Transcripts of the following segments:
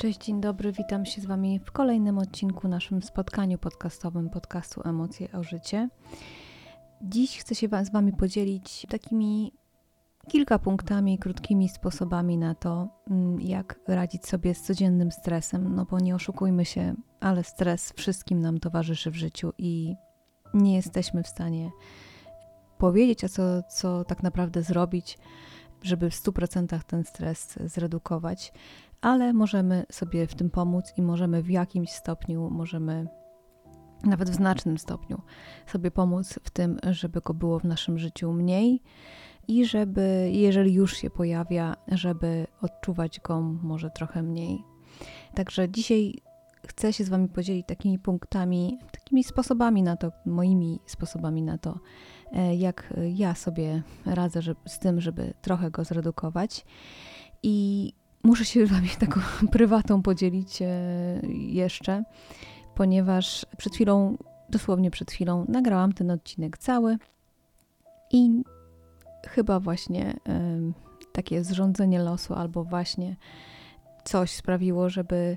Cześć, dzień dobry, witam się z Wami w kolejnym odcinku naszym spotkaniu podcastowym podcastu Emocje o Życie. Dziś chcę się z Wami podzielić takimi kilka punktami, krótkimi sposobami na to, mm, jak radzić sobie z codziennym stresem. No bo nie oszukujmy się, ale stres wszystkim nam towarzyszy w życiu i nie jesteśmy w stanie powiedzieć, a co, co tak naprawdę zrobić, żeby w 100% ten stres zredukować, ale możemy sobie w tym pomóc i możemy w jakimś stopniu, możemy nawet w znacznym stopniu sobie pomóc w tym, żeby go było w naszym życiu mniej i żeby, jeżeli już się pojawia, żeby odczuwać go może trochę mniej. Także dzisiaj chcę się z Wami podzielić takimi punktami, takimi sposobami na to, moimi sposobami na to, e, jak ja sobie radzę żeby, z tym, żeby trochę go zredukować. I muszę się z Wami taką prywatą podzielić e, jeszcze, ponieważ przed chwilą, dosłownie przed chwilą, nagrałam ten odcinek cały i chyba właśnie takie zrządzenie losu albo właśnie coś sprawiło, żeby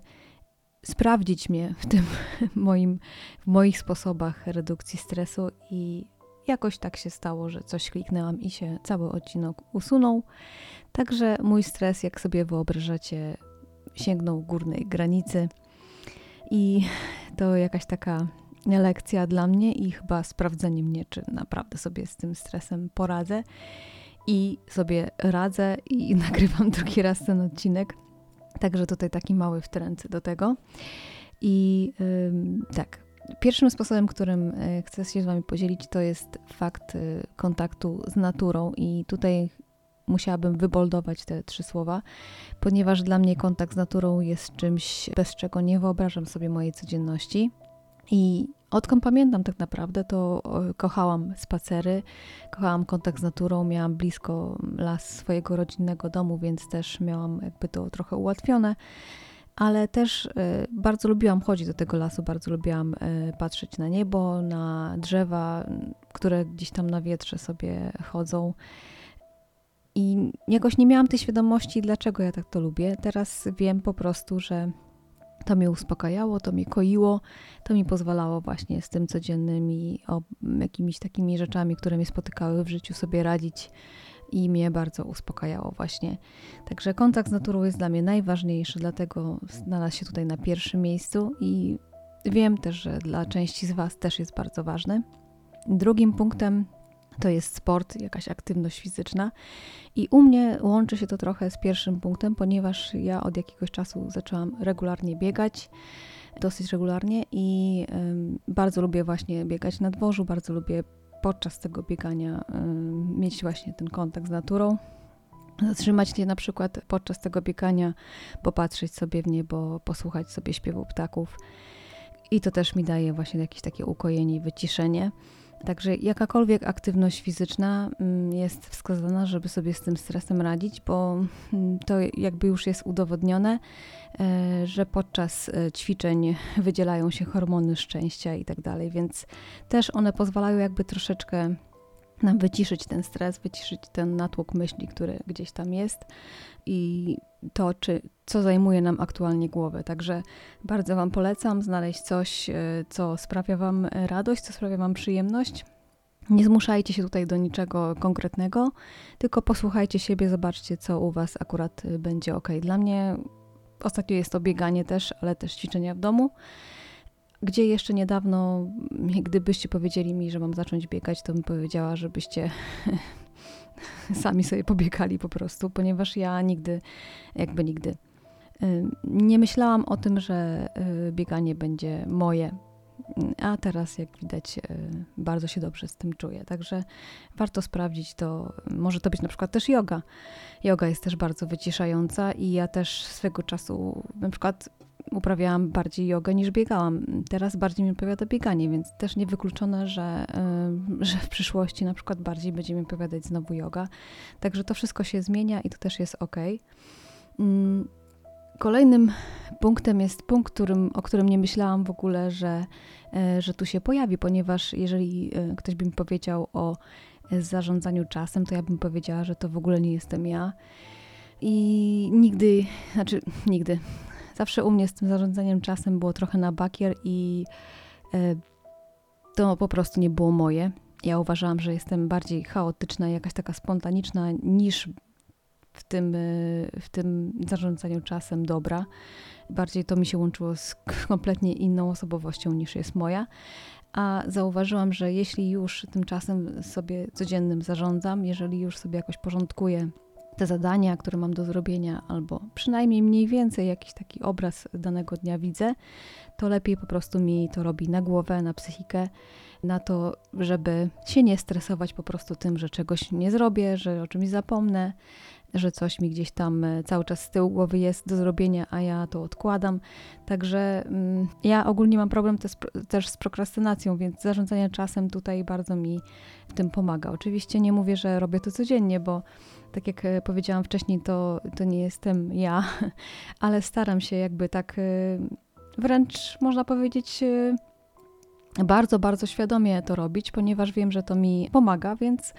sprawdzić mnie w tym moim, w moich sposobach redukcji stresu i jakoś tak się stało, że coś kliknęłam i się cały odcinek usunął. Także mój stres, jak sobie wyobrażacie, sięgnął górnej granicy i to jakaś taka lekcja dla mnie i chyba sprawdzenie mnie, czy naprawdę sobie z tym stresem poradzę. I sobie radzę i nagrywam drugi raz ten odcinek. Także tutaj taki mały wtręt do tego. I yy, tak, pierwszym sposobem, którym e, chcę się z Wami podzielić, to jest fakt y, kontaktu z naturą. I tutaj musiałabym wyboldować te trzy słowa, ponieważ dla mnie kontakt z naturą jest czymś, bez czego nie wyobrażam sobie mojej codzienności. I odkąd pamiętam tak naprawdę, to kochałam spacery, kochałam kontakt z naturą, miałam blisko las swojego rodzinnego domu, więc też miałam jakby to trochę ułatwione. Ale też e, bardzo lubiłam chodzić do tego lasu, bardzo lubiłam e, patrzeć na niebo, na drzewa, które gdzieś tam na wietrze sobie chodzą. I jakoś nie miałam tej świadomości, dlaczego ja tak to lubię. Teraz wiem po prostu, że to mnie uspokajało, to mnie koiło, to mi pozwalało właśnie z tym codziennymi, jakimiś takimi rzeczami, które mnie spotykały w życiu, sobie radzić i mnie bardzo uspokajało właśnie. Także kontakt z naturą jest dla mnie najważniejszy, dlatego znalazł się tutaj na pierwszym miejscu i wiem też, że dla części z Was też jest bardzo ważny. Drugim punktem to jest sport, jakaś aktywność fizyczna. I u mnie łączy się to trochę z pierwszym punktem, ponieważ ja od jakiegoś czasu zaczęłam regularnie biegać, dosyć regularnie i bardzo lubię właśnie biegać na dworzu, bardzo lubię podczas tego biegania mieć właśnie ten kontakt z naturą. Zatrzymać się na przykład podczas tego biegania, popatrzeć sobie w niebo, posłuchać sobie śpiewu ptaków. I to też mi daje właśnie jakieś takie ukojenie i wyciszenie. Także jakakolwiek aktywność fizyczna mm, jest wskazana, żeby sobie z tym stresem radzić, bo mm, to jakby już jest udowodnione, e, że podczas e, ćwiczeń wydzielają się hormony szczęścia i tak dalej, więc też one pozwalają jakby troszeczkę nam wyciszyć ten stres, wyciszyć ten natłok myśli, który gdzieś tam jest i to, czy, co zajmuje nam aktualnie głowę. Także bardzo Wam polecam znaleźć coś, e, co sprawia Wam radość, co sprawia Wam przyjemność. Nie zmuszajcie się tutaj do niczego konkretnego, tylko posłuchajcie siebie, zobaczcie, co u Was akurat e, będzie ok. Dla mnie ostatnio jest to bieganie też, ale też ćwiczenia w domu gdzie jeszcze niedawno, gdybyście powiedzieli mi, że mam zacząć biegać, to bym powiedziała, żebyście sami sobie pobiegali po prostu, ponieważ ja nigdy, jakby nigdy, nie myślałam o tym, że y, bieganie będzie moje. A teraz, jak widać, y, bardzo się dobrze z tym czuję. Także warto sprawdzić to. Może to być na przykład też yoga. Yoga jest też bardzo wyciszająca i ja też swego czasu na przykład uprawiałam bardziej jogę niż biegałam. Teraz bardziej mi odpowiada bieganie, więc też niewykluczone, że, że w przyszłości na przykład bardziej będzie mi odpowiadać znowu yoga. Także to wszystko się zmienia i to też jest ok. Mm, kolejnym punktem jest punkt, którym, o którym nie myślałam w ogóle, że, e, że tu się pojawi, ponieważ jeżeli e, ktoś by mi powiedział o zarządzaniu czasem, to ja bym powiedziała, że to w ogóle nie jestem ja. I nigdy, znaczy nigdy, zawsze u mnie z tym zarządzaniem czasem było trochę na bakier i e, to po prostu nie było moje. Ja uważałam, że jestem bardziej chaotyczna, jakaś taka spontaniczna niż w tym, e, w tym zarządzaniu czasem dobra. Bardziej to mi się łączyło z kompletnie inną osobowością niż jest moja. A zauważyłam, że jeśli już tymczasem sobie codziennym zarządzam, jeżeli już sobie jakoś porządkuję te zadania, które mam do zrobienia, albo przynajmniej mniej więcej jakiś taki obraz danego dnia widzę, to lepiej po prostu mi to robi na głowę, na psychikę, na to, żeby się nie stresować po prostu tym, że czegoś nie zrobię, że o czymś zapomnę, że coś mi gdzieś tam e, cały czas z tyłu głowy jest do zrobienia, a ja to odkładam. Także mm, ja ogólnie mam problem też, z prokrastynacją, więc zarządzanie czasem tutaj bardzo mi w tym pomaga. Oczywiście nie mówię, że robię to codziennie, bo tak jak e, powiedziałam wcześniej, to, to nie jestem ja, ale staram się jakby tak e, wręcz można powiedzieć bardzo, bardzo świadomie to robić, ponieważ wiem, że to mi pomaga, więc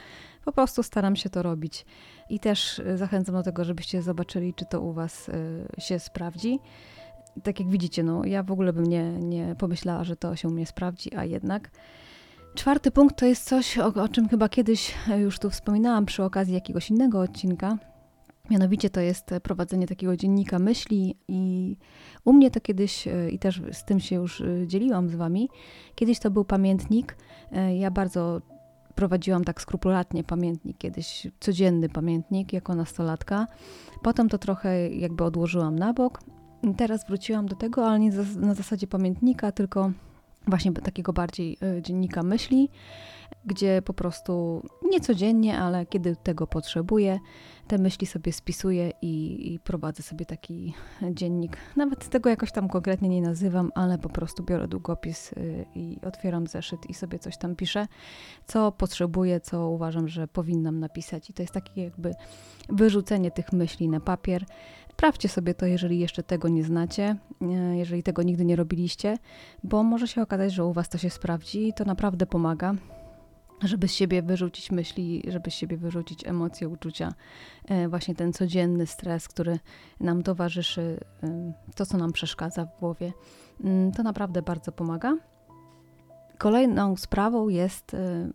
po prostu staram się to robić. I też y, zachęcam do tego, żebyście zobaczyli, czy to u Was y, się sprawdzi. Tak jak widzicie, no, ja w ogóle bym nie, nie pomyślała, że to się u mnie sprawdzi, a jednak. Czwarty punkt to jest coś, o, o czym chyba kiedyś już tu wspominałam przy okazji jakiegoś innego odcinka. Mianowicie to jest prowadzenie takiego dziennika myśli i u mnie to kiedyś, y, i też z tym się już dzieliłam z Wami, kiedyś to był pamiętnik. Ja bardzo prowadziłam tak skrupulatnie pamiętnik, kiedyś codzienny pamiętnik jako nastolatka. Potem to trochę jakby odłożyłam na bok. Teraz wróciłam do tego, ale nie na zasadzie pamiętnika, tylko właśnie takiego bardziej e, dziennika myśli, gdzie po prostu nie codziennie, ale kiedy tego potrzebuję, te myśli sobie spisuję i, i, prowadzę sobie taki dziennik. Nawet tego jakoś tam konkretnie nie nazywam, ale po prostu biorę długopis y, i otwieram zeszyt i sobie coś tam piszę, co potrzebuję, co uważam, że powinnam napisać. I to jest takie jakby wyrzucenie tych myśli na papier. Sprawdźcie sobie to, jeżeli jeszcze tego nie znacie, y, jeżeli tego nigdy nie robiliście, bo może się okazać, że u Was to się sprawdzi i to naprawdę pomaga żeby z siebie wyrzucić myśli, żeby z siebie wyrzucić emocje, uczucia, e, właśnie ten codzienny stres, który nam towarzyszy, e, to co nam przeszkadza w głowie, mm, to naprawdę bardzo pomaga. Kolejną sprawą jest e,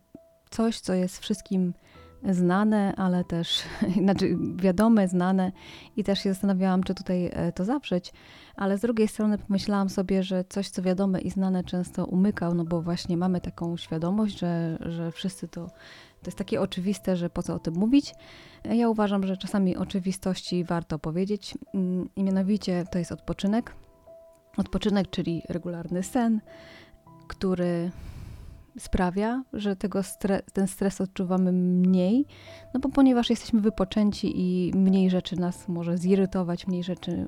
coś, co jest wszystkim znane, ale też, znaczy wiadome, znane i też się zastanawiałam, czy tutaj to zawrzeć, ale z drugiej strony pomyślałam sobie, że coś, co wiadome i znane często umykał, no bo właśnie mamy taką świadomość, że, że wszyscy to, to jest takie oczywiste, że po co o tym mówić. Ja uważam, że czasami oczywistości warto powiedzieć mm, i mianowicie to jest odpoczynek. Odpoczynek, czyli regularny sen, który sprawia, że tego stre ten stres odczuwamy mniej, no bo ponieważ jesteśmy wypoczęci i mniej rzeczy nas może zirytować, mniej rzeczy,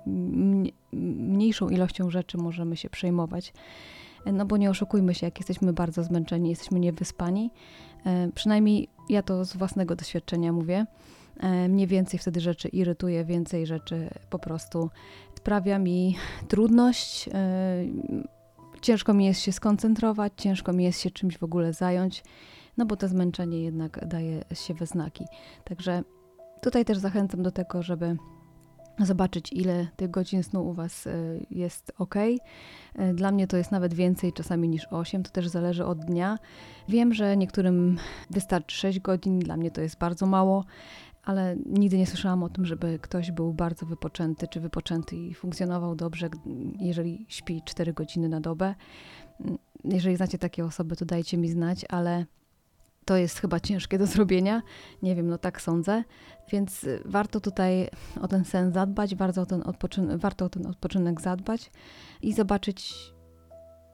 mniejszą ilością rzeczy możemy się przejmować. No bo nie oszukujmy się, jak jesteśmy bardzo zmęczeni, jesteśmy niewyspani, e, przynajmniej ja to z własnego doświadczenia mówię, e, mnie więcej wtedy rzeczy irytuje, więcej rzeczy po prostu sprawia mi trudność, e, ciężko mi jest się skoncentrować, ciężko mi jest się czymś w ogóle zająć, no bo to zmęczenie jednak daje się we znaki. Także tutaj też zachęcam do tego, żeby zobaczyć, ile tych godzin snu u Was e, jest ok. E, dla mnie to jest nawet więcej czasami niż 8, to też zależy od dnia. Wiem, że niektórym wystarczy 6 godzin, dla mnie to jest bardzo mało ale nigdy nie słyszałam o tym, żeby ktoś był bardzo wypoczęty czy wypoczęty i funkcjonował dobrze, jeżeli śpi 4 godziny na dobę. Jeżeli znacie takie osoby, to dajcie mi znać, ale to jest chyba ciężkie do zrobienia. Nie wiem, no tak sądzę. Więc warto tutaj o ten sen zadbać, warto o ten, warto o ten odpoczynek zadbać i zobaczyć,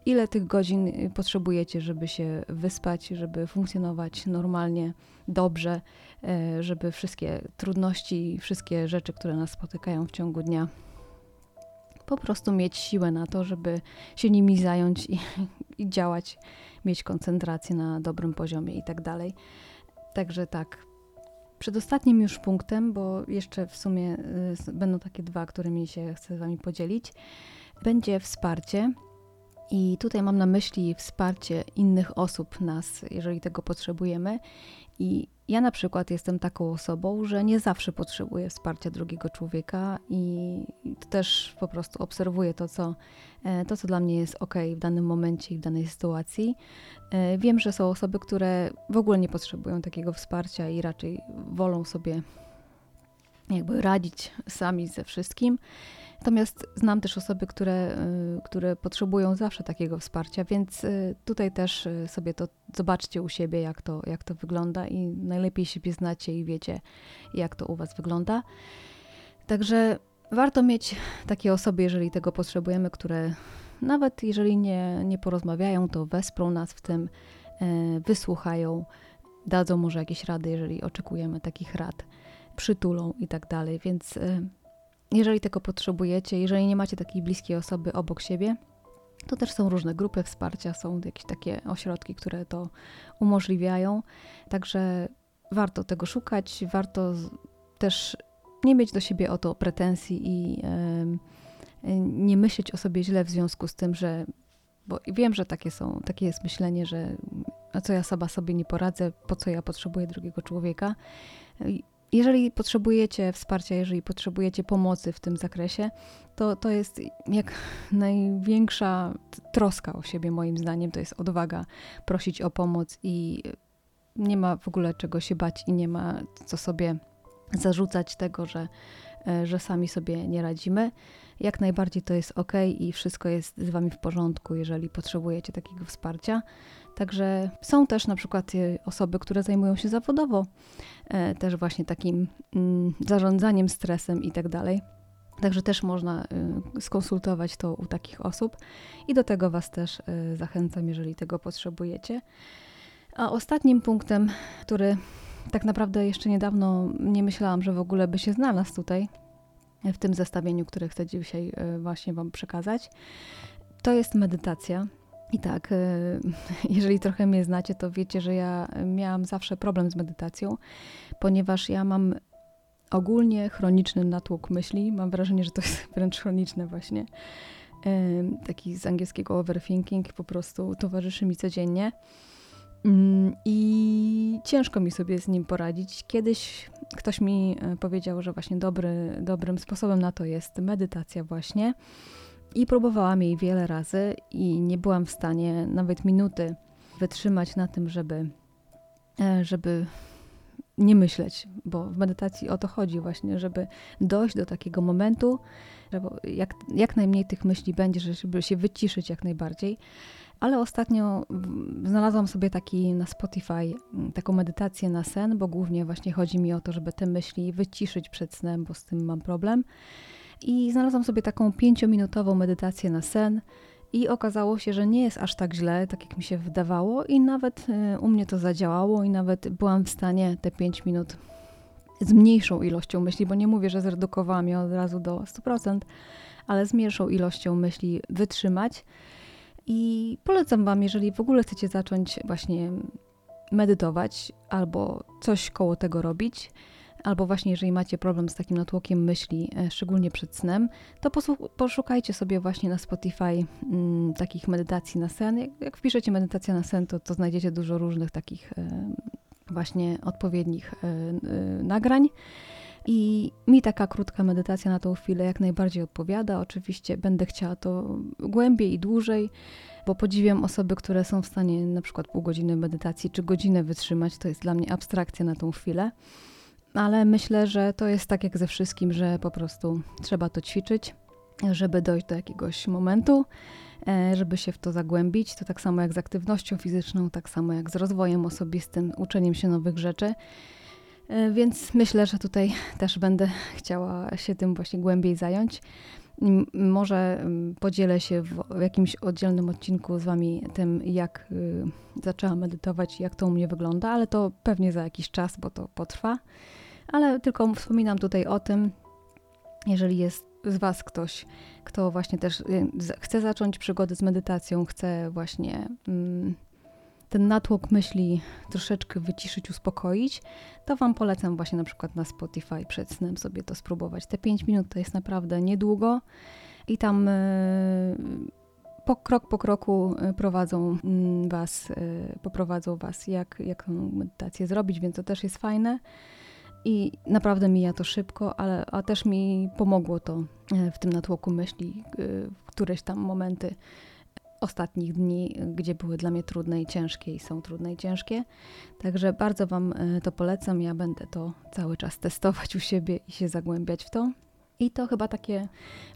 ile tych godzin y, potrzebujecie, żeby się wyspać, żeby funkcjonować normalnie, dobrze, e, żeby wszystkie trudności, wszystkie rzeczy, które nas spotykają w ciągu dnia, po prostu mieć siłę na to, żeby się nimi zająć i, i działać, mieć koncentrację na dobrym poziomie i tak dalej. Także tak. Przedostatnim już punktem, bo jeszcze w sumie y, będą takie dwa, którymi się chcę z Wami podzielić, będzie wsparcie I tutaj mam na myśli wsparcie innych osób nas, jeżeli tego potrzebujemy. I ja na przykład jestem taką osobą, że nie zawsze potrzebuję wsparcia drugiego człowieka i też po prostu obserwuję to, co, e, to, co dla mnie jest ok w danym momencie i w danej sytuacji. E, wiem, że są osoby, które w ogóle nie potrzebują takiego wsparcia i raczej wolą sobie jakby radzić sami ze wszystkim. Natomiast znam też osoby, które, y, które potrzebują zawsze takiego wsparcia, więc y, tutaj też y, sobie to zobaczcie u siebie, jak to, jak to wygląda i najlepiej siebie znacie i wiecie, jak to u Was wygląda. Także warto mieć takie osoby, jeżeli tego potrzebujemy, które nawet jeżeli nie, nie porozmawiają, to wesprą nas w tym, wysłuchają, dadzą może jakieś rady, jeżeli oczekujemy takich rad, przytulą i tak dalej. Więc jeżeli tego potrzebujecie, jeżeli nie macie takiej bliskiej osoby obok siebie, to też są różne grupy wsparcia, są jakieś takie ośrodki, które to umożliwiają. Także warto tego szukać, warto też nie mieć do siebie o to pretensji i nie myśleć o sobie źle w związku z tym, że bo wiem, że takie są, takie jest myślenie, że a co ja sama sobie nie poradzę, po co ja potrzebuję drugiego człowieka. Jeżeli potrzebujecie wsparcia, jeżeli potrzebujecie pomocy w tym zakresie, to to jest jak największa troska o siebie, moim zdaniem, to jest odwaga prosić o pomoc i nie ma w ogóle czego się bać i nie ma co sobie zarzucać tego, że, że sami sobie nie radzimy. Jak najbardziej to jest ok i wszystko jest z Wami w porządku, jeżeli potrzebujecie takiego wsparcia. Także są też na przykład y, osoby, które zajmują się zawodowo e, też właśnie takim mm, zarządzaniem stresem i tak dalej. Także też można skonsultować to u takich osób i do tego Was też zachęcam, jeżeli tego potrzebujecie. A ostatnim punktem, który tak naprawdę jeszcze niedawno nie myślałam, że w ogóle by się znalazł tutaj, w tym zestawieniu, które chcę dzisiaj właśnie Wam przekazać, to jest medytacja. I tak, e, jeżeli trochę mnie znacie, to wiecie, że ja miałam zawsze problem z medytacją, ponieważ ja mam ogólnie chroniczny natłok myśli. Mam wrażenie, że to jest wręcz chroniczne właśnie. E, taki z angielskiego overthinking po prostu towarzyszy mi codziennie. Mm, I ciężko mi sobie z nim poradzić. Kiedyś ktoś mi e, powiedział, że właśnie dobry, dobrym sposobem na to jest medytacja właśnie. I próbowałam jej wiele razy i nie byłam w stanie nawet minuty wytrzymać na tym, żeby, e, żeby nie myśleć, bo w medytacji o to chodzi właśnie, żeby dojść do takiego momentu, żeby jak, jak najmniej tych myśli będzie, żeby się wyciszyć jak najbardziej. Ale ostatnio znalazłam sobie taki na Spotify taką medytację na sen, bo głównie właśnie chodzi mi o to, żeby te myśli wyciszyć przed snem, bo z tym mam problem. I znalazłam sobie taką pięciominutową medytację na sen. I okazało się, że nie jest aż tak źle, tak jak mi się wydawało, i nawet y, u mnie to zadziałało, i nawet byłam w stanie te 5 minut z mniejszą ilością myśli, bo nie mówię, że zredukowałam je od razu do 100%, ale z mniejszą ilością myśli wytrzymać. I polecam Wam, jeżeli w ogóle chcecie zacząć właśnie medytować albo coś koło tego robić, albo właśnie jeżeli macie problem z takim natłokiem myśli, e, szczególnie przed snem, to poszukajcie sobie właśnie na Spotify mm, takich medytacji na sen. Jak, jak wpiszecie medytacja na sen, to, to znajdziecie dużo różnych takich e, właśnie odpowiednich e, e, nagrań. I mi taka krótka medytacja na tą chwilę jak najbardziej odpowiada. Oczywiście będę chciała to głębiej i dłużej, bo podziwiam osoby, które są w stanie na przykład pół godziny medytacji czy godzinę wytrzymać. To jest dla mnie abstrakcja na tą chwilę ale myślę, że to jest tak jak ze wszystkim, że po prostu trzeba to ćwiczyć, żeby dojść do jakiegoś momentu, e, żeby się w to zagłębić. To tak samo jak z aktywnością fizyczną, tak samo jak z rozwojem osobistym, uczeniem się nowych rzeczy. E, więc myślę, że tutaj też będę chciała się tym właśnie głębiej zająć. Może podzielę się w jakimś oddzielnym odcinku z Wami tym, jak y, zaczęłam medytować, jak to u mnie wygląda, ale to pewnie za jakiś czas, bo to potrwa ale tylko wspominam tutaj o tym, jeżeli jest z Was ktoś, kto właśnie też y, chce zacząć przygodę z medytacją, chce właśnie mm, ten natłok myśli troszeczkę wyciszyć, uspokoić, to Wam polecam właśnie na przykład na Spotify przed snem sobie to spróbować. Te 5 minut to jest naprawdę niedługo i tam y, po, krok po kroku prowadzą mm, was, poprowadzą was, jak, jak medytację zrobić, więc to też jest fajne. I naprawdę mija to szybko, ale a też mi pomogło to w tym natłoku myśli, któreś tam momenty ostatnich dni, gdzie były dla mnie trudne i ciężkie i są trudne i ciężkie. Także bardzo Wam e, to polecam. Ja będę to cały czas testować u siebie i się zagłębiać w to. I to chyba takie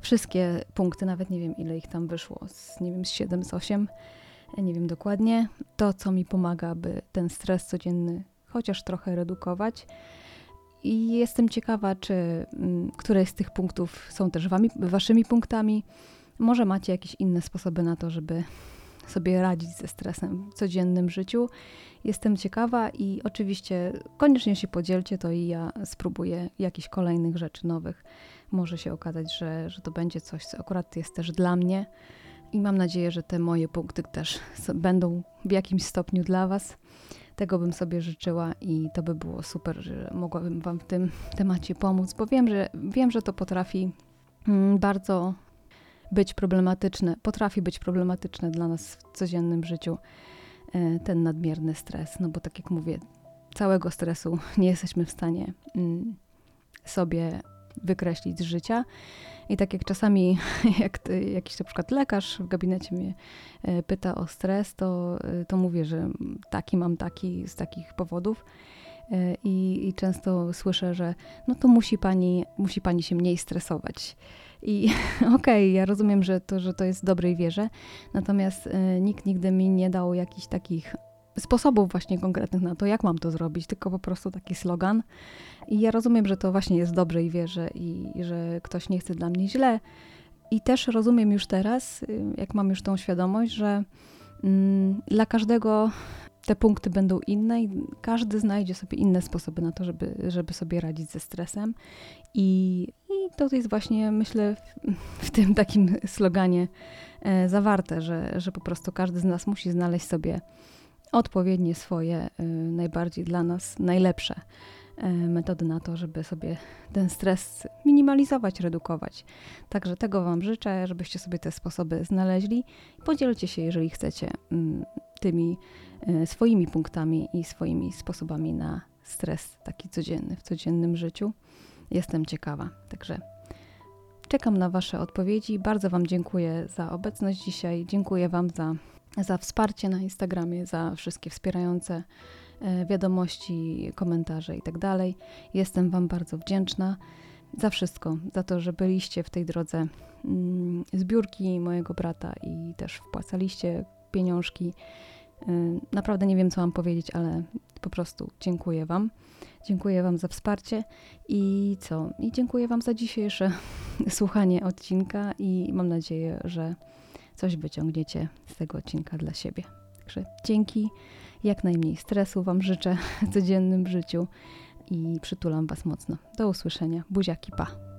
wszystkie punkty, nawet nie wiem ile ich tam wyszło, z, nie wiem, z 7, z 8, e, nie wiem dokładnie. To, co mi pomaga, by ten stres codzienny chociaż trochę redukować. I jestem ciekawa, czy m, mm, któreś z tych punktów są też wami, waszymi punktami może macie jakieś inne sposoby na to, żeby sobie radzić ze stresem w codziennym życiu. Jestem ciekawa i oczywiście koniecznie się podzielcie, to i ja spróbuję jakichś kolejnych rzeczy nowych. Może się okazać, że, że to będzie coś, co akurat jest też dla mnie. I mam nadzieję, że te moje punkty też będą w jakimś stopniu dla Was. Tego bym sobie życzyła i to by było super, że mogłabym Wam w tym temacie pomóc, bo wiem, że wiem, że to potrafi mm, bardzo być problematyczne, potrafi być problematyczne dla nas w codziennym życiu e, ten nadmierny stres. No bo tak jak mówię, całego stresu nie jesteśmy w stanie mm, sobie wykreślić z życia. I tak jak czasami jak jakiś na przykład lekarz w gabinecie mnie e, pyta o stres, to, e, to mówię, że taki mam taki z takich powodów. I, I, często słyszę, że no to musi pani, musi pani się mniej stresować. I okej, okay, ja rozumiem, że to, że to jest w dobrej wierze, natomiast y, nikt nigdy mi nie dał jakichś takich sposobów właśnie konkretnych na to, jak mam to zrobić, tylko po prostu taki slogan. I ja rozumiem, że to właśnie jest w dobrej wierze i, i że ktoś nie chce dla mnie źle. I też rozumiem już teraz, y, jak mam już tą świadomość, że mm, dla każdego te punkty będą inne i każdy znajdzie sobie inne sposoby na to, żeby, żeby sobie radzić ze stresem. I, i to jest właśnie, myślę, w, w tym takim sloganie e, zawarte, że, że po prostu każdy z nas musi znaleźć sobie odpowiednie swoje, e, najbardziej dla nas najlepsze e, metody na to, żeby sobie ten stres minimalizować, redukować. Także tego Wam życzę, żebyście sobie te sposoby znaleźli. Podzielcie się, jeżeli chcecie, mm, tymi E, swoimi punktami i swoimi sposobami na stres taki codzienny, w codziennym życiu. Jestem ciekawa. Także czekam na Wasze odpowiedzi. Bardzo Wam dziękuję za obecność dzisiaj. Dziękuję Wam za, za wsparcie na Instagramie, za wszystkie wspierające e, wiadomości, komentarze itd. Tak Jestem Wam bardzo wdzięczna za wszystko, za to, że byliście w tej drodze mm, zbiórki mojego brata i też wpłacaliście pieniążki Y, naprawdę nie wiem, co mam powiedzieć, ale po prostu dziękuję Wam. Dziękuję Wam za wsparcie i co? I dziękuję Wam za dzisiejsze słuchanie odcinka i mam nadzieję, że coś wyciągniecie z tego odcinka dla siebie. Także dzięki, jak najmniej stresu Wam życzę w codziennym życiu i przytulam Was mocno. Do usłyszenia. Buziaki, pa!